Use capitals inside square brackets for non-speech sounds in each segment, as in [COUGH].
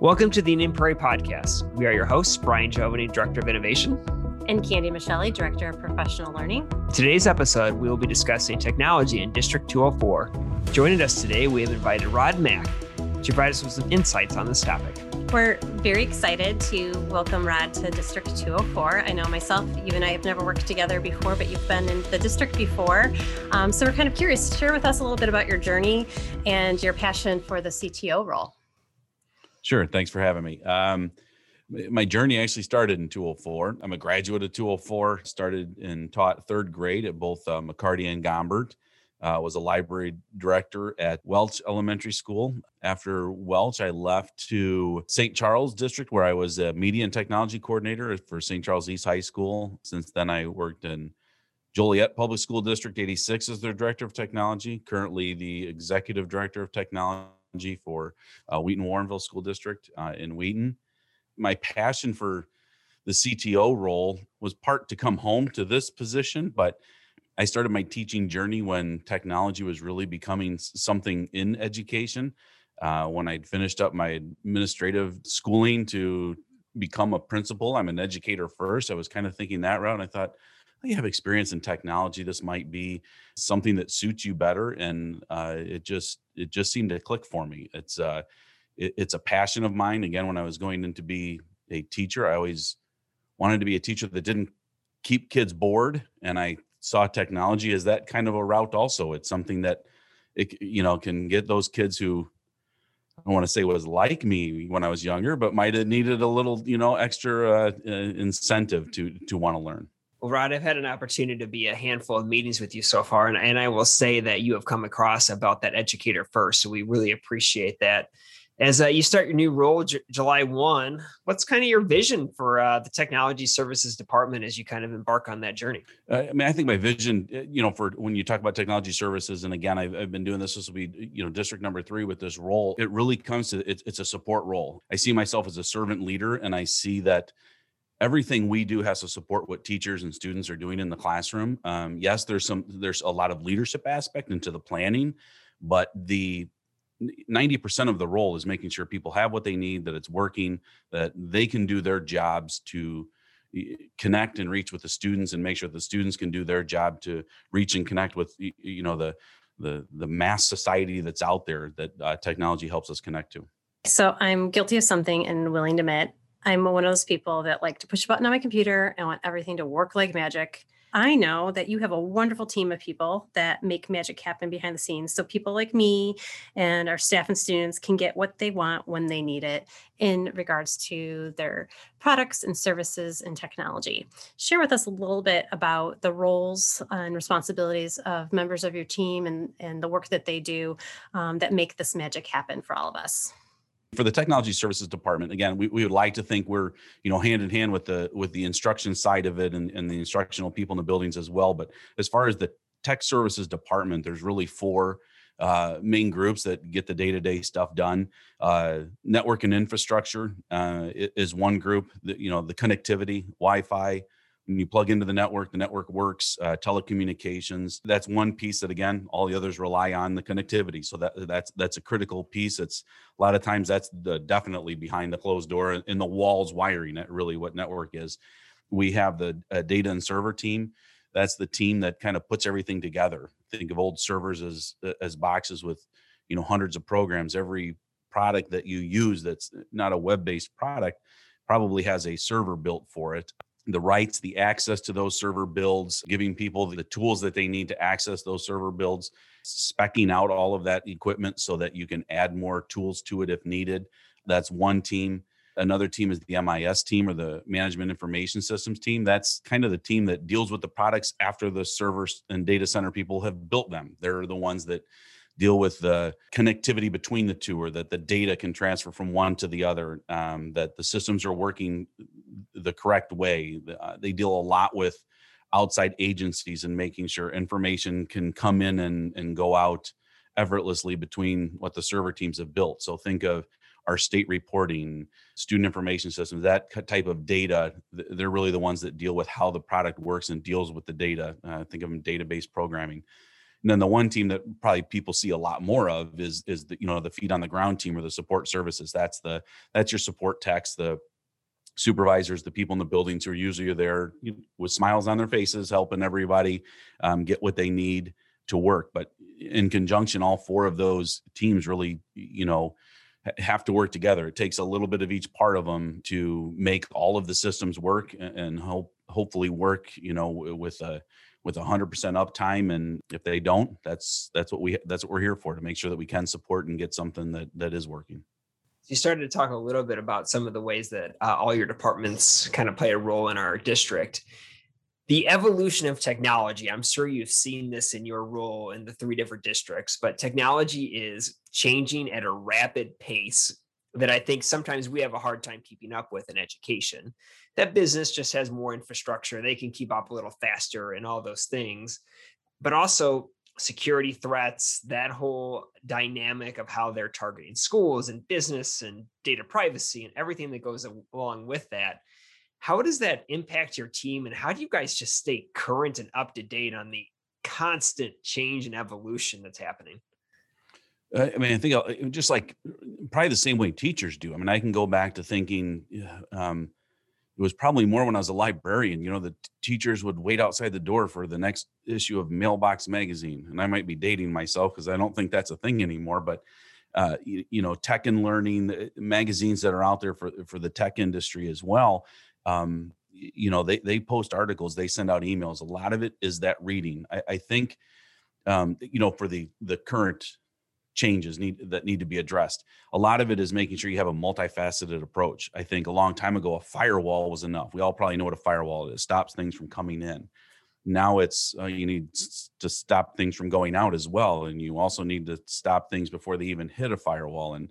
Welcome to the Indian Prairie Podcast. We are your hosts, Brian Giovanni, Director of Innovation. And Candy Michelli, Director of Professional Learning. Today's episode, we will be discussing technology in District 204. Joining us today, we have invited Rod Mack to provide us with some insights on this topic. We're very excited to welcome Rod to District 204. I know myself, you and I have never worked together before, but you've been in the district before. Um, so we're kind of curious. To share with us a little bit about your journey and your passion for the CTO role. Sure. Thanks for having me. Um, my journey actually started in 204. I'm a graduate of 204. Started and taught third grade at both uh, McCarty and Gombert. Uh, was a library director at Welch Elementary School. After Welch, I left to St. Charles District, where I was a media and technology coordinator for St. Charles East High School. Since then, I worked in Joliet Public School District 86 as their director of technology. Currently, the executive director of technology for uh, Wheaton Warrenville School District uh, in Wheaton. My passion for the CTO role was part to come home to this position, but I started my teaching journey when technology was really becoming something in education. Uh, when I'd finished up my administrative schooling to become a principal, I'm an educator first. I was kind of thinking that route. And I thought, you have experience in technology this might be something that suits you better and uh, it just it just seemed to click for me. It's uh it, it's a passion of mine. Again when i was going in to be a teacher i always wanted to be a teacher that didn't keep kids bored and i saw technology as that kind of a route also. It's something that it you know can get those kids who I don't want to say was like me when I was younger, but might have needed a little, you know, extra uh incentive to to want to learn. Well, Rod, I've had an opportunity to be a handful of meetings with you so far, and, and I will say that you have come across about that educator first. So we really appreciate that. As uh, you start your new role J- July 1, what's kind of your vision for uh, the technology services department as you kind of embark on that journey? Uh, I mean, I think my vision, uh, you know, for when you talk about technology services, and again, I've, I've been doing this, this will be, you know, district number three with this role. It really comes to it's, it's a support role. I see myself as a servant leader, and I see that everything we do has to support what teachers and students are doing in the classroom. Um, yes, there's some there's a lot of leadership aspect into the planning, but the 90% of the role is making sure people have what they need, that it's working, that they can do their jobs to connect and reach with the students and make sure the students can do their job to reach and connect with you know the the the mass society that's out there that uh, technology helps us connect to. So I'm guilty of something and willing to admit I'm one of those people that like to push a button on my computer and want everything to work like magic. I know that you have a wonderful team of people that make magic happen behind the scenes. So people like me and our staff and students can get what they want when they need it in regards to their products and services and technology. Share with us a little bit about the roles and responsibilities of members of your team and, and the work that they do um, that make this magic happen for all of us for the technology services department again we, we would like to think we're you know hand in hand with the with the instruction side of it and, and the instructional people in the buildings as well. But as far as the tech services department there's really four uh, main groups that get the day-to-day stuff done. Uh, network and infrastructure uh, is one group that you know the connectivity wi-fi you plug into the network the network works uh, telecommunications that's one piece that again all the others rely on the connectivity. So that that's that's a critical piece. It's a lot of times that's the definitely behind the closed door in the walls wiring that really what network is. We have the uh, data and server team. That's the team that kind of puts everything together. Think of old servers as as boxes with you know hundreds of programs. Every product that you use that's not a web-based product probably has a server built for it the rights, the access to those server builds, giving people the tools that they need to access those server builds, specking out all of that equipment so that you can add more tools to it if needed. That's one team. Another team is the MIS team or the Management Information Systems team. That's kind of the team that deals with the products after the servers and data center people have built them. They're the ones that deal with the connectivity between the two or that the data can transfer from one to the other um, that the systems are working the correct way. Uh, they deal a lot with outside agencies and making sure information can come in and, and go out effortlessly between what the server teams have built. So think of our state reporting student information systems that type of data. They're really the ones that deal with how the product works and deals with the data. Uh, think of them database programming And then the one team that probably people see a lot more of is is the you know the feet on the ground team or the support services. That's the that's your support techs, the supervisors, the people in the buildings who are usually there with smiles on their faces, helping everybody um, get what they need to work. But in conjunction, all four of those teams really, you know, have to work together. It takes a little bit of each part of them to make all of the systems work and hope hopefully work, you know, with a with hundred percent uptime. And if they don't, that's that's what we that's what we're here for to make sure that we can support and get something that that is working you started to talk a little bit about some of the ways that uh, all your departments kind of play a role in our district. The evolution of technology, I'm sure you've seen this in your role in the three different districts, but technology is changing at a rapid pace that I think sometimes we have a hard time keeping up with in education. That business just has more infrastructure, they can keep up a little faster and all those things. But also, security threats, that whole dynamic of how they're targeting schools and business and data privacy and everything that goes along with that. How does that impact your team? And how do you guys just stay current and up to date on the constant change and evolution that's happening? I mean, I think uh, just like probably the same way teachers do. I mean, I can go back to thinking, um, it was probably more when I was a librarian. You know, the t- teachers would wait outside the door for the next issue of Mailbox Magazine, and I might be dating myself because I don't think that's a thing anymore. But uh, you, you, know, tech and learning uh, magazines that are out there for for the tech industry as well. Um, you know, they they post articles, they send out emails. A lot of it is that reading. I, I think, um, you know, for the the current changes need that need to be addressed. A lot of it is making sure you have a multifaceted approach. I think a long time ago a firewall was enough. We all probably know what a firewall is. It stops things from coming in. Now it's uh, you need to stop things from going out as well, and you also need to stop things before they even hit a firewall. And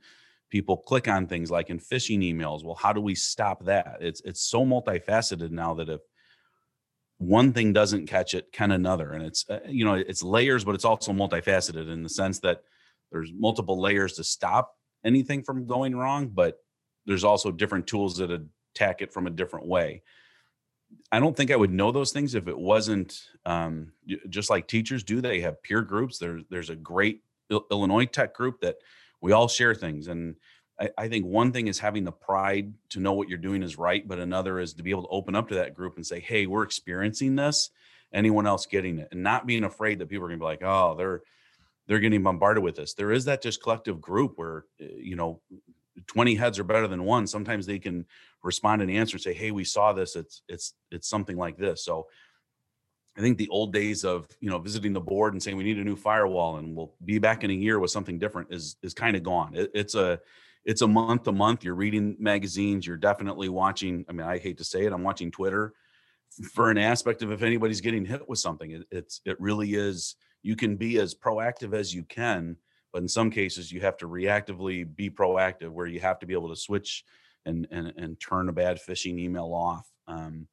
people click on things like in phishing emails. Well, how do we stop that? It's it's so multifaceted now that if one thing doesn't catch it, can another, and it's uh, you know it's layers, but it's also multifaceted in the sense that there's multiple layers to stop anything from going wrong, but there's also different tools that attack it from a different way. I don't think I would know those things if it wasn't um, just like teachers do. They have peer groups. There's there's a great Illinois tech group that we all share things, and I, I, think one thing is having the pride to know what you're doing is right, but another is to be able to open up to that group and say, "Hey, we're experiencing this. Anyone else getting it?" And not being afraid that people are going to be like, "Oh, they're they're getting bombarded with this. There is that just collective group where eh, you know 20 heads are better than one. Sometimes they can respond and answer and say, "Hey, we saw this. It's it's it's something like this." So I think the old days of you know visiting the board and saying we need a new firewall and we'll be back in a year with something different is is kind of gone. It, it's a it's a month to month. You're reading magazines. You're definitely watching. I mean, I hate to say it. I'm watching Twitter for an aspect of if anybody's getting hit with something. It, it's it really is you can be as proactive as you can but in some cases you have to reactively be proactive where you have to be able to switch and and, and turn a bad phishing email off um,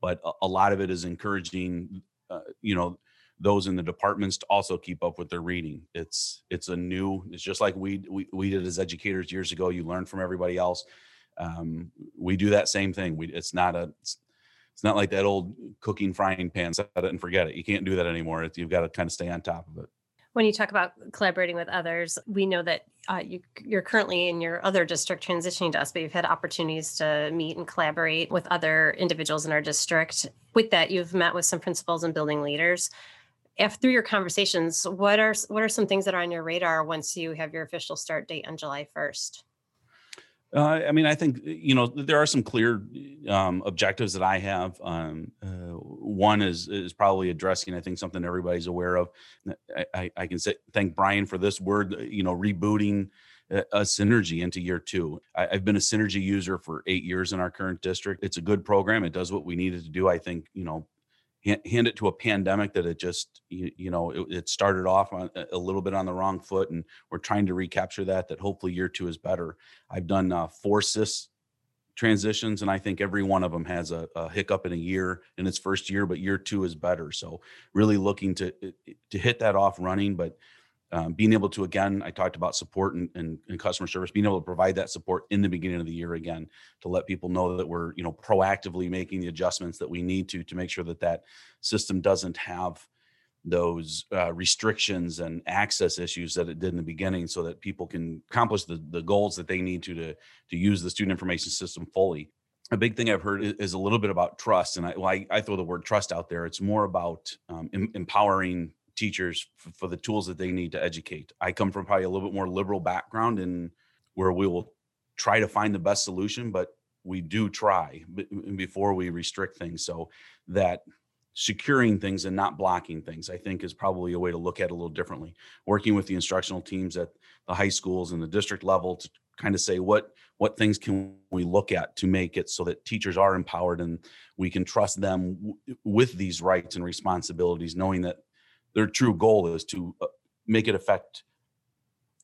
but a, a, lot of it is encouraging uh, you know those in the departments to also keep up with their reading. It's it's a new it's just like we we, we did as educators years ago you learn from everybody else. Um, we do that same thing. We it's not a it's, it's not like that old cooking frying pan set it and forget it. You can't do that anymore. You've got to kind of stay on top of it. When you talk about collaborating with others we know that uh, you, you're currently in your other district transitioning to us but you've had opportunities to meet and collaborate with other individuals in our district. With that you've met with some principals and building leaders. Through your conversations what are what are some things that are on your radar once you have your official start date on july 1st uh, I mean, I think you know there are some clear um, objectives that I have. Um, uh, one is is probably addressing, I think, something everybody's aware of. I, I, can say thank Brian for this word. You know, rebooting a, a synergy into year two. I, have been a synergy user for eight years in our current district. It's a good program. It does what we needed to do. I think you know hand it to a pandemic that it just you, you know it, it, started off on a little bit on the wrong foot and we're trying to recapture that that hopefully year two is better. I've done uh, four SIS transitions and i think every one of them has a, a, hiccup in a year in its first year but year two is better. So really looking to to hit that off running but um, being able to again i talked about support and, and, and, customer service being able to provide that support in the beginning of the year again to let people know that we're you know proactively making the adjustments that we need to to make sure that that system doesn't have those uh, restrictions and access issues that it did in the beginning so that people can accomplish the, the goals that they need to, to to use the student information system fully. A big thing i've heard is, a little bit about trust and I, well, I, I, throw the word trust out there. It's more about um, em- empowering teachers f- for the tools that they need to educate. I come from probably a little bit more liberal background and where we will try to find the best solution but we do try before we restrict things. So that securing things and not blocking things i think is probably a way to look at it a little differently. Working with the instructional teams at the high schools and the district level to kind of say what what things can we look at to make it so that teachers are empowered and we can trust them w- with these rights and responsibilities knowing that their true goal is to uh, make it affect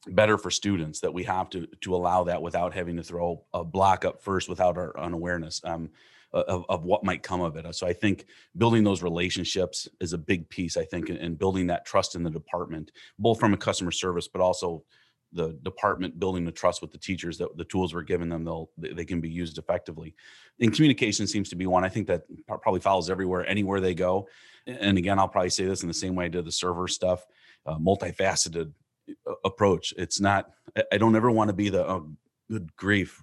better for students that we have to to allow that without having to throw a block up first without our unawareness um, of, of what might come of it. So I think building those relationships is a big piece. I think in, in building that trust in the department, both from a customer service, but also the department building the trust with the teachers that the tools we're giving them they'll they can be used effectively. And communication seems to be one i think that probably follows everywhere anywhere they go. And again i'll probably say this in the same way i did the server stuff uh, multifaceted uh, approach. It's not i don't ever want to be the oh, good grief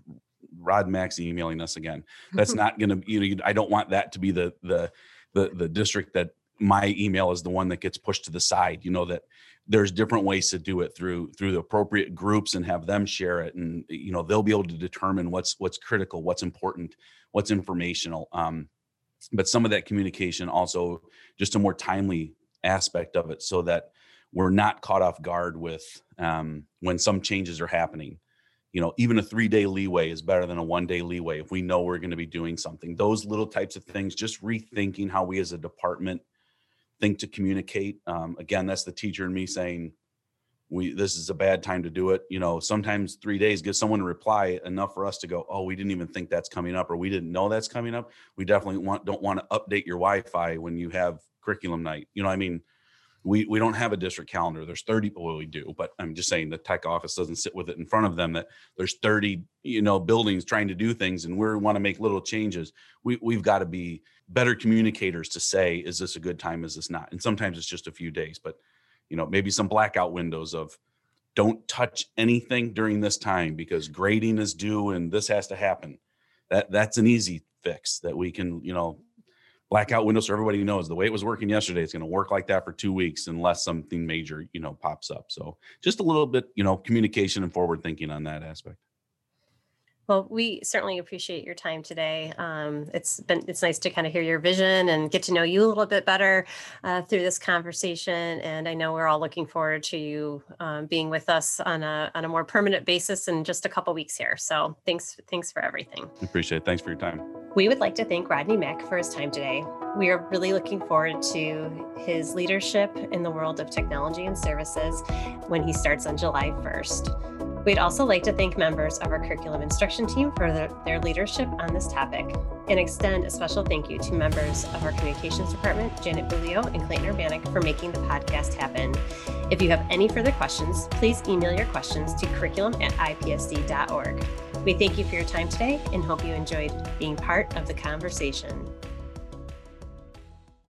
Rod Mack's emailing us again. That's [LAUGHS] not going to, you know, I don't want that to be the, the, the, the district that my email is the one that gets pushed to the side, you know, that there's different ways to do it through, through the appropriate groups and have them share it. And, you know, they'll be able to determine what's, what's critical, what's important, what's informational. Um, but some of that communication also just a more timely aspect of it so that we're not caught off guard with um, when some changes are happening you know even a three day leeway is better than a one day leeway if we know we're going to be doing something those little types of things just rethinking how we as a department think to communicate um, again that's the teacher and me saying we this is a bad time to do it. You know sometimes three days get someone to reply enough for us to go oh we didn't even think that's coming up or we didn't know that's coming up. We definitely want don't want to update your wi-fi when you have curriculum night you know i mean we we don't have a district calendar. There's 30 well we do but i'm just saying the tech office doesn't sit with it in front of them that there's 30 you know buildings trying to do things and we want to make little changes. We, we've got to be better communicators to say is this a good time is this not? And sometimes it's just a few days but you know maybe some blackout windows of don't touch anything during this time because grading is due and this has to happen. That that's an easy fix that we can you know blackout window so everybody knows the way it was working yesterday it's going to work like that for two weeks unless something major you know pops up. So just a little bit you know communication and forward thinking on that aspect well, we certainly appreciate your time today. Um, it's been it's nice to kind of hear your vision and get to know you a little bit better uh, through this conversation. And I know we're all looking forward to you um, being with us on a on a more permanent basis in just a couple weeks here. So thanks thanks for everything. Appreciate it. Thanks for your time. We would like to thank Rodney Mack for his time today. We are really looking forward to his leadership in the world of technology and services when he starts on July 1st. We'd also like to thank members of our curriculum instruction team for their, their leadership on this topic and extend a special thank you to members of our communications department, Janet Bulio and Clayton Urbanik, for making the podcast happen. If you have any further questions, please email your questions to curriculum at ipsd.org. We thank you for your time today and hope you enjoyed being part of the conversation.